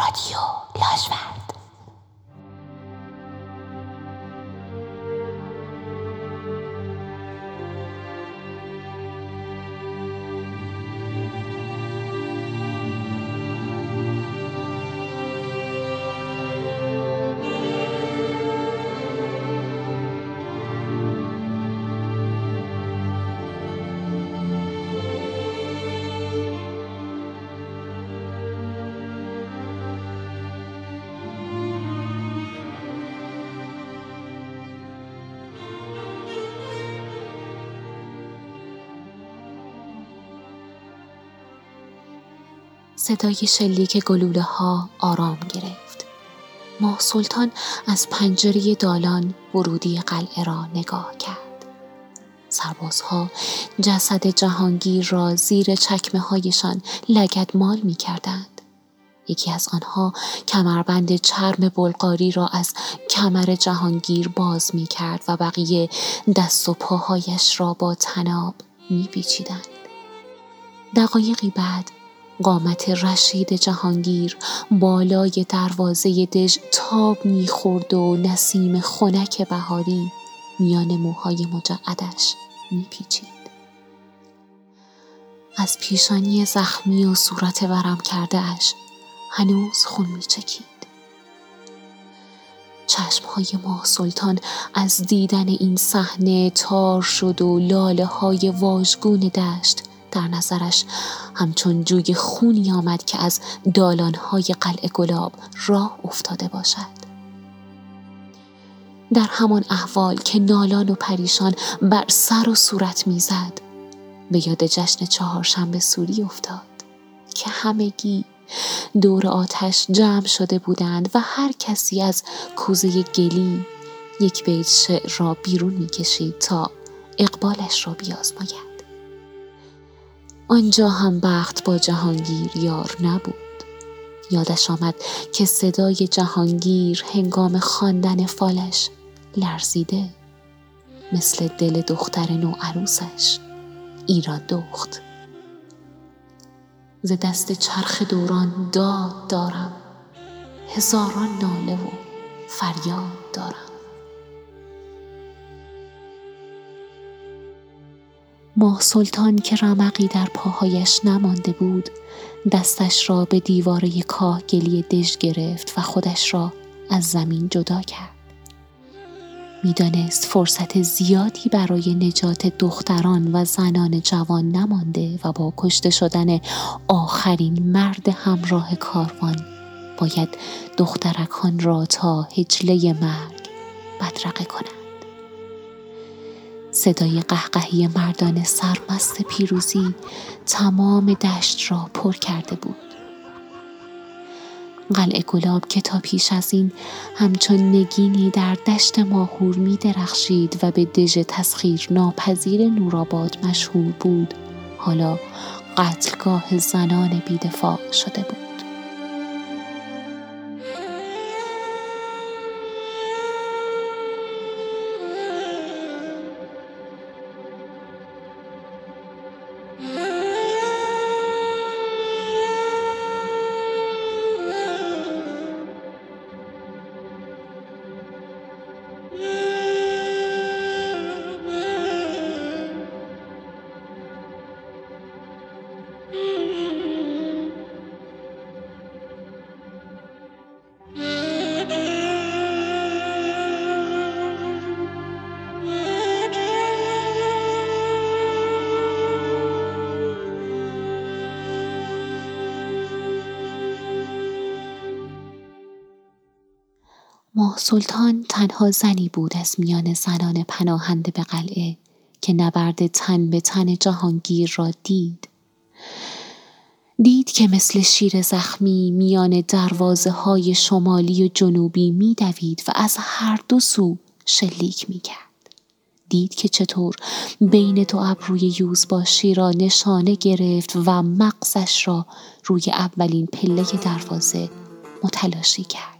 رادیو لاجورد صدای شلیک گلوله ها آرام گرفت. ماه سلطان از پنجره دالان ورودی قلعه را نگاه کرد. سربازها جسد جهانگیر را زیر چکمه هایشان لگد مال می کردند. یکی از آنها کمربند چرم بلغاری را از کمر جهانگیر باز می کرد و بقیه دست و پاهایش را با تناب می پیچیدند. دقایقی بعد قامت رشید جهانگیر بالای دروازه دژ تاب می‌خورد و نسیم خنک بهاری میان موهای مجعدش میپیچید. از پیشانی زخمی و صورت ورم کرده اش هنوز خون میچکید. چشمهای ماه سلطان از دیدن این صحنه تار شد و لاله های واژگون دشت در نظرش. همچون جوی خونی آمد که از دالانهای قلعه گلاب راه افتاده باشد. در همان احوال که نالان و پریشان بر سر و صورت می‌زد به یاد جشن چهارشنبه سوری افتاد که همگی دور آتش جمع شده بودند و هر کسی از کوزه گلی یک بیت شعر را بیرون می‌کشید تا اقبالش را بیازماید. آنجا هم بخت با جهانگیر یار نبود. یادش آمد که صدای جهانگیر هنگام خواندن فالش لرزیده مثل دل دختر نو عروسش ایران دخت. ز دست چرخ دوران داد دارم هزاران ناله و فریاد دارم. ماه سلطان که رمقی در پاهایش نمانده بود دستش را به دیواره کاه گلی دژ گرفت و خودش را از زمین جدا کرد. می‌دانست فرصت زیادی برای نجات دختران و زنان جوان نمانده و با کشته شدن آخرین مرد همراه کاروان باید دخترکان را تا هجله مرگ بدرقه کند. صدای قهقهی مردان سرمست پیروزی تمام دشت را پر کرده بود. قلعه گلاب که تا پیش از این همچون نگینی در دشت ماهور می درخشید و به دژ تسخیر ناپذیر نورآباد مشهور بود حالا قتلگاه زنان بیدفاع شده بود. ماه سلطان تنها زنی بود از میان زنان پناهنده به قلعه که نبرد تن به تن جهانگیر را دید. دید که مثل شیر زخمی میان دروازه های شمالی و جنوبی میدوید و از هر دو سو شلیک می‌کرد. دید که چطور بین دو ابروی یوزباشی را نشانه گرفت و مغزش را روی اولین پله دروازه متلاشی کرد.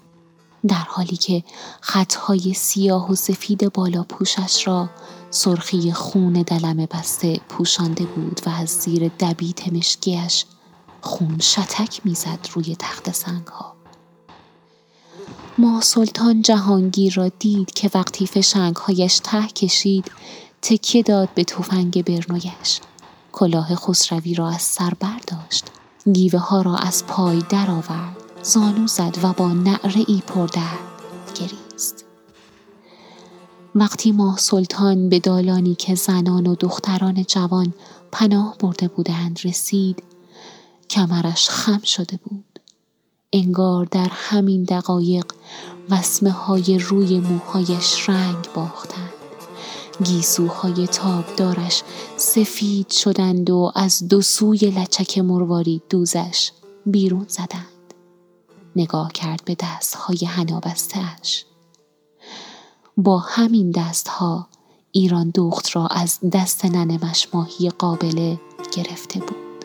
در حالی که خطهای سیاه و سفید بالا پوشش را سرخی خون دلم بسته پوشانده بود و از زیر دبیت مشکیش خون شتک می‌زد روی تخت سنگ ها ما سلطان جهانگیر را دید که وقتی فشنگهایش ته کشید تکیه داد به تفنگ برنویش. کلاه خسروی را از سر برداشت. گیوه ها را از پای درآورد. زانو زد و با نعره ای پردرد گریست. وقتی ماه سلطان به دالانی که زنان و دختران جوان پناه برده بودند رسید کمرش خم شده بود. انگار در همین دقایق وسمه های روی موهایش رنگ باختند. گیسوهای تابدارش سفید شدند و از دو سوی لچک مرواری دوزش بیرون زدند. نگاه کرد به دستهای هنابستهاش با همین دستها ایران دخت را از دست ننمش ماهی قابله گرفته بود.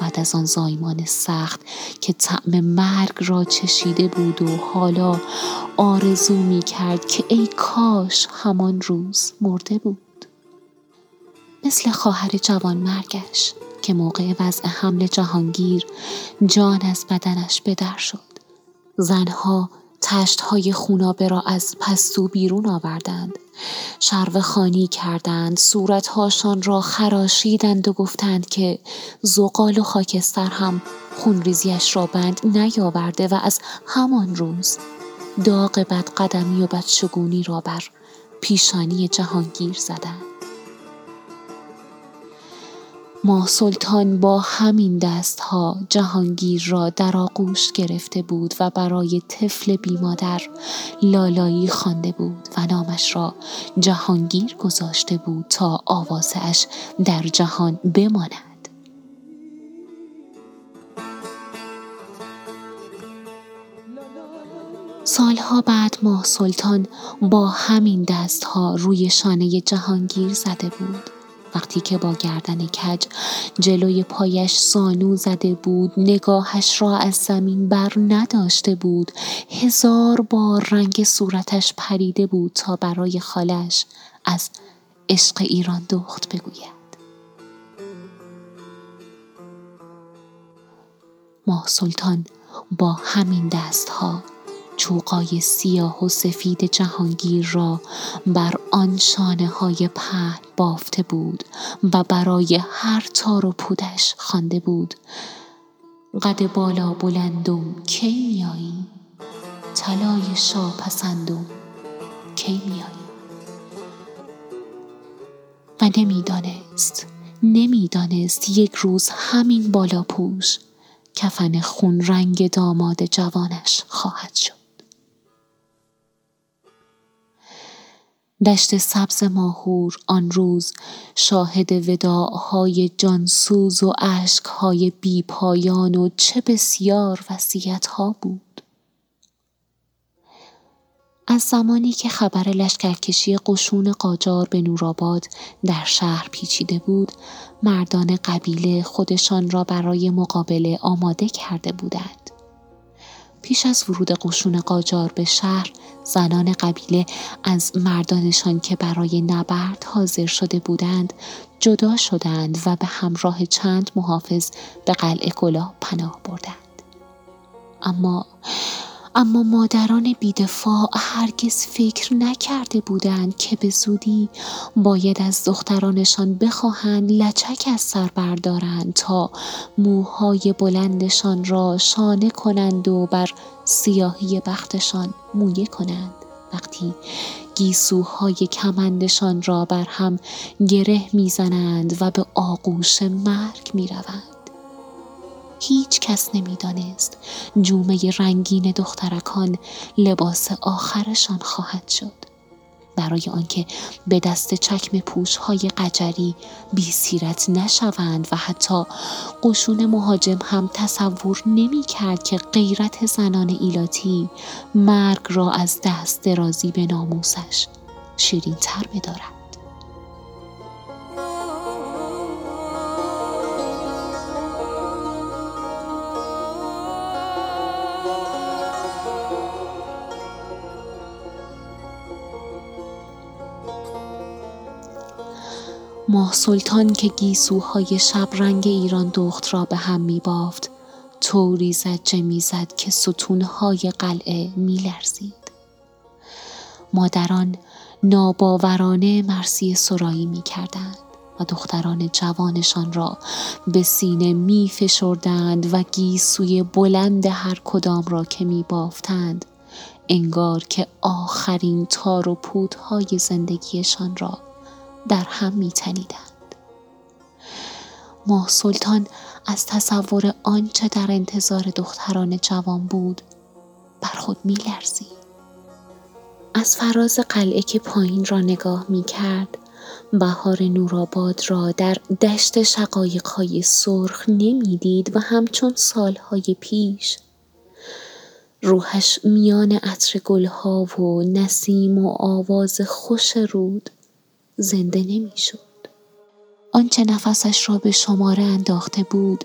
بعد از آن زایمان سخت که طعم مرگ را چشیده بود و حالا آرزو می کرد که ای کاش همان روز مرده بود. مثل خواهر جوان مرگش که موقع وضع حمل جهانگیر جان از بدنش بدر شد. زنها تشت های خونابه را از پستو بیرون آوردند. شرو خانی کردند صورتهاشان را خراشیدند و گفتند که زغال و خاکستر هم خونریزیش را بند نیاورده و از همان روز داغ بدقدمی و بدشگونی را بر پیشانی جهانگیر زدند. ما سلطان با همین دستها جهانگیر را در آغوش گرفته بود و برای طفل بیمادر لالایی خوانده بود و نامش را جهانگیر گذاشته بود تا آوازش در جهان بماند. سالها بعد ماه سلطان با همین دستها روی شانه جهانگیر زده بود. وقتی که با گردن کج جلوی پایش سانو زده بود نگاهش را از زمین بر نداشته بود. هزار بار رنگ صورتش پریده بود تا برای خالش از عشق ایران دخت بگوید. ماه سلطان با همین دستها چوقای سیاه و سفید جهانگیر را بر آن شانه های پهن بافته بود و برای هر تار و پودش خوانده بود. قد بالا بلندم کی میایی؟ طلای شا پسندم کی میایی؟ و نمی‌دانست نمی‌دانست یک روز همین بالا پوش کفن خون رنگ داماد جوانش خواهد شد. دشت سبز ماهور آن روز شاهد وداعهای جانسوز و اشکهای بیپایان و چه بسیار وسیعتها بود. از زمانی که خبر لشکرکشی قشون قاجار به نورآباد در شهر پیچیده بود مردان قبیله خودشان را برای مقابله آماده کرده بودند. پیش از ورود قشون قاجار به شهر زنان قبیله از مردانشان که برای نبرد حاضر شده بودند جدا شدند و به همراه چند محافظ به قلعه گلا پناه بردند. اما اما مادران بیدفاع هرگز فکر نکرده بودند که به زودی باید از دخترانشان بخواهند لچک از سر بردارند تا موهای بلندشان را شانه کنند و بر سیاهی بختشان مویه کنند. وقتی گیسوهای کمندشان را بر هم گره می‌زنند و به آغوش مرگ می‌روند. هیچ کس نمی‌دانست جومه رنگین دخترکان لباس آخرشان خواهد شد برای آنکه به دست چکم پوش های قجری بی سیرت نشوند و حتی قشون مهاجم هم تصور نمی کرد که غیرت زنان ایلاتی مرگ را از دست درازی به ناموسش شیرین تر بدارد. ماه سلطان که گیسوهای شب رنگ ایران دخت را به هم می بافت طوری زجه می‌زد که ستونهای قلعه میلرزید مادران ناباورانه مرسی سرایی می کردند و دختران جوانشان را به سینه می فشردند و گیسوی بلند هر کدام را که می بافتند انگار که آخرین تار و پودهای زندگیشان را در هم می تنیدند. ماه سلطان از تصور آنچه در انتظار دختران جوان بود بر خود می لرزید. از فراز قلعه که پایین را نگاه می کرد بهار نورآباد را در دشت شقایقهای سرخ نمی‌دید و همچون سالهای پیش روحش میان عطر گلها و نسیم و آواز خوش رود زنده نمی‌شد. آنچه نفسش را به شماره انداخته بود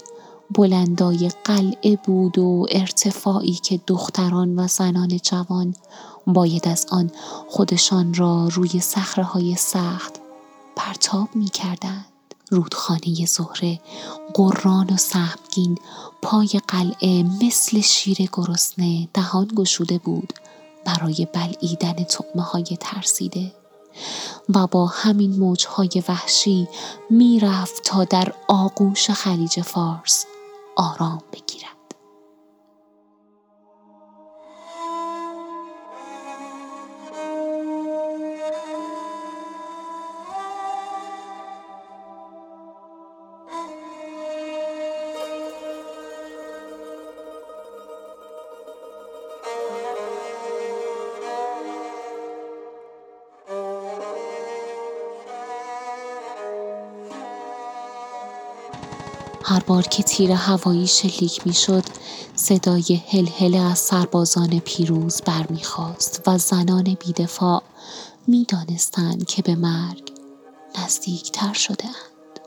بلندای قلعه بود و ارتفاعی که دختران و زنان جوان باید از آن خودشان را روی صخره های سخت پرتاب می کردند. رودخانه زهره قران و سهمگین پای قلعه مثل شیر گرسنه دهان گشوده بود برای بلعیدن طعمه های ترسیده و با همین موجهای وحشی می‌رفت تا در آغوش خلیج فارس آرام بگیرد. هر بار که تیر هوایی شلیک می‌شد صدای هلهله از سربازان پیروز برمیخواست و زنان بیدفاع می‌دانستند که به مرگ نزدیکتر شده اند.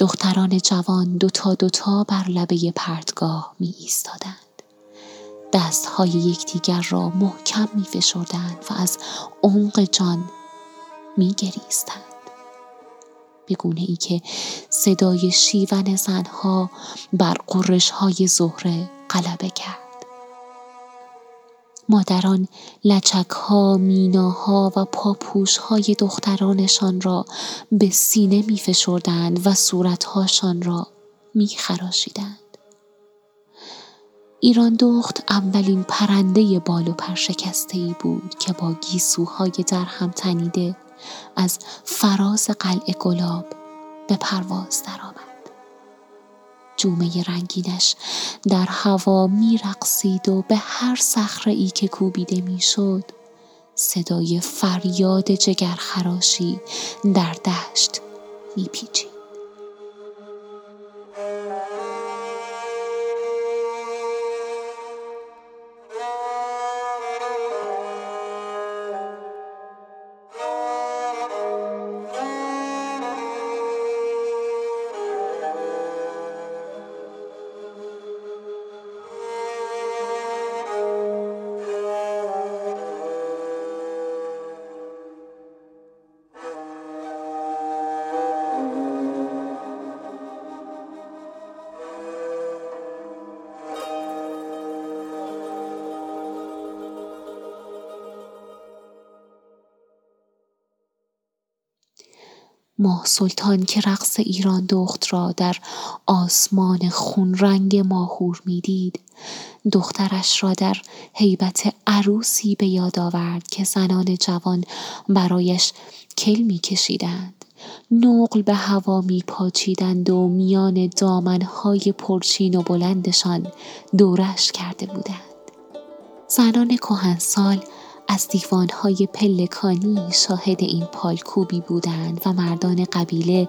دختران جوان دوتا دوتا بر لبه پرتگاه می ایستادند. دستهای یکدیگر را محکم می فشردند و از عمق جان می گریستند. به گونه ای که صدای شیون زنها بر قرش های زهره غلبه کرد. مادران لچک ها، میناها و پاپوش های دخترانشان را به سینه می فشردند و صورتهاشان را می خراشیدند. ایران دخت اولین پرنده بال و پرشکسته ای بود که با گیسوهای در هم تنیده از فراز قلعه گلاب به پرواز درآمد. جومه رنگینش در هوا میرقصید و به هر صخره ای که کوبیده می‌شد صدای فریاد جگرخراشی در دشت میپیچید. ماه سلطان که رقص ایران دخت را در آسمان خون رنگ ماهور می‌دید. دخترش را در حیبت عروسی به یاد آورد که زنان جوان برایش کل می کشیدند نقل به هوا می پاچیدند و میان دامنهای پرچین و بلندشان دورش کرده بودند. زنان کهنسال از دیوانهای پلکانی شاهد این پالکوبی بودند و مردان قبیله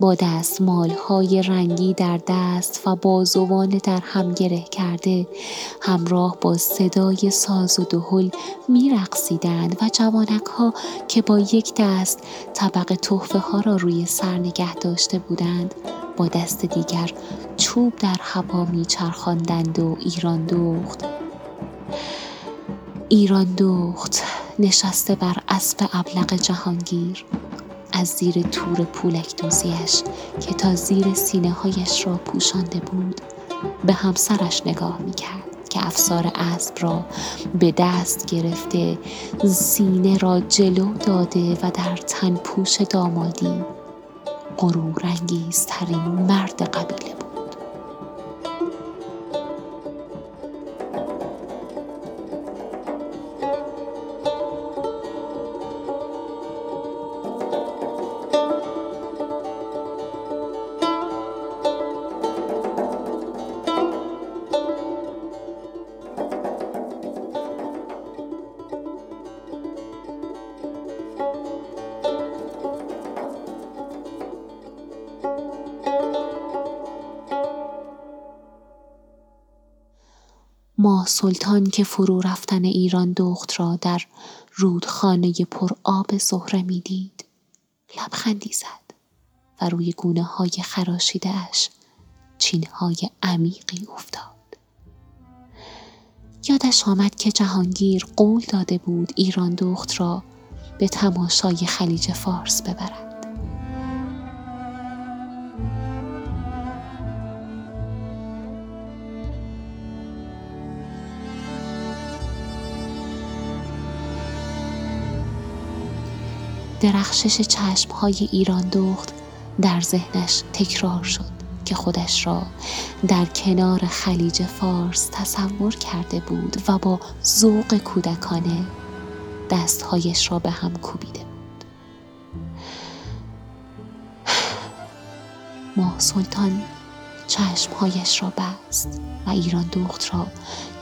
با دستمالهای رنگی در دست و بازوان در هم گره کرده همراه با صدای ساز و دهل میرقصیدند و جوانک ها که با یک دست طبق تحفه ها را روی سر نگه داشته بودند با دست دیگر چوب در هوا میچرخاندند و ایران دوخت. ایران دوخت نشسته بر اسب ابلق جهانگیر. از زیر تور پولک دوزیش که تا زیر سینه هایش را پوشانده بود به همسرش نگاه می کرد که افسار اسب را به دست گرفته سینه را جلو داده و در تن پوش دامادی غرور انگیزترین مرد قبیله بود. ماه سلطان که فرو رفتن ایران دخت را در رودخانه پر آب زهره می‌دید لبخندی زد و روی گونه های خراشیده اش چین های عمیقی افتاد. یادش آمد که جهانگیر قول داده بود ایران دخت را به تماشای خلیج فارس ببرد. درخشش چشمهای ایران دخت در ذهنش تکرار شد که خودش را در کنار خلیج فارس تصور کرده بود و با ذوق کودکانه دستهایش را به هم کوبیده بود. ماه سلطان چشمهایش را بست و ایران دخت را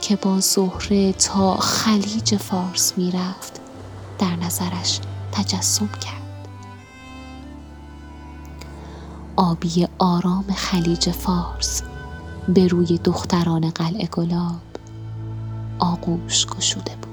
که با زهره تا خلیج فارس می‌رفت در نظرش تجسم کرد. آبی آرام خلیج فارس به روی دختران قلعه گلاب آغوش گشوده بود.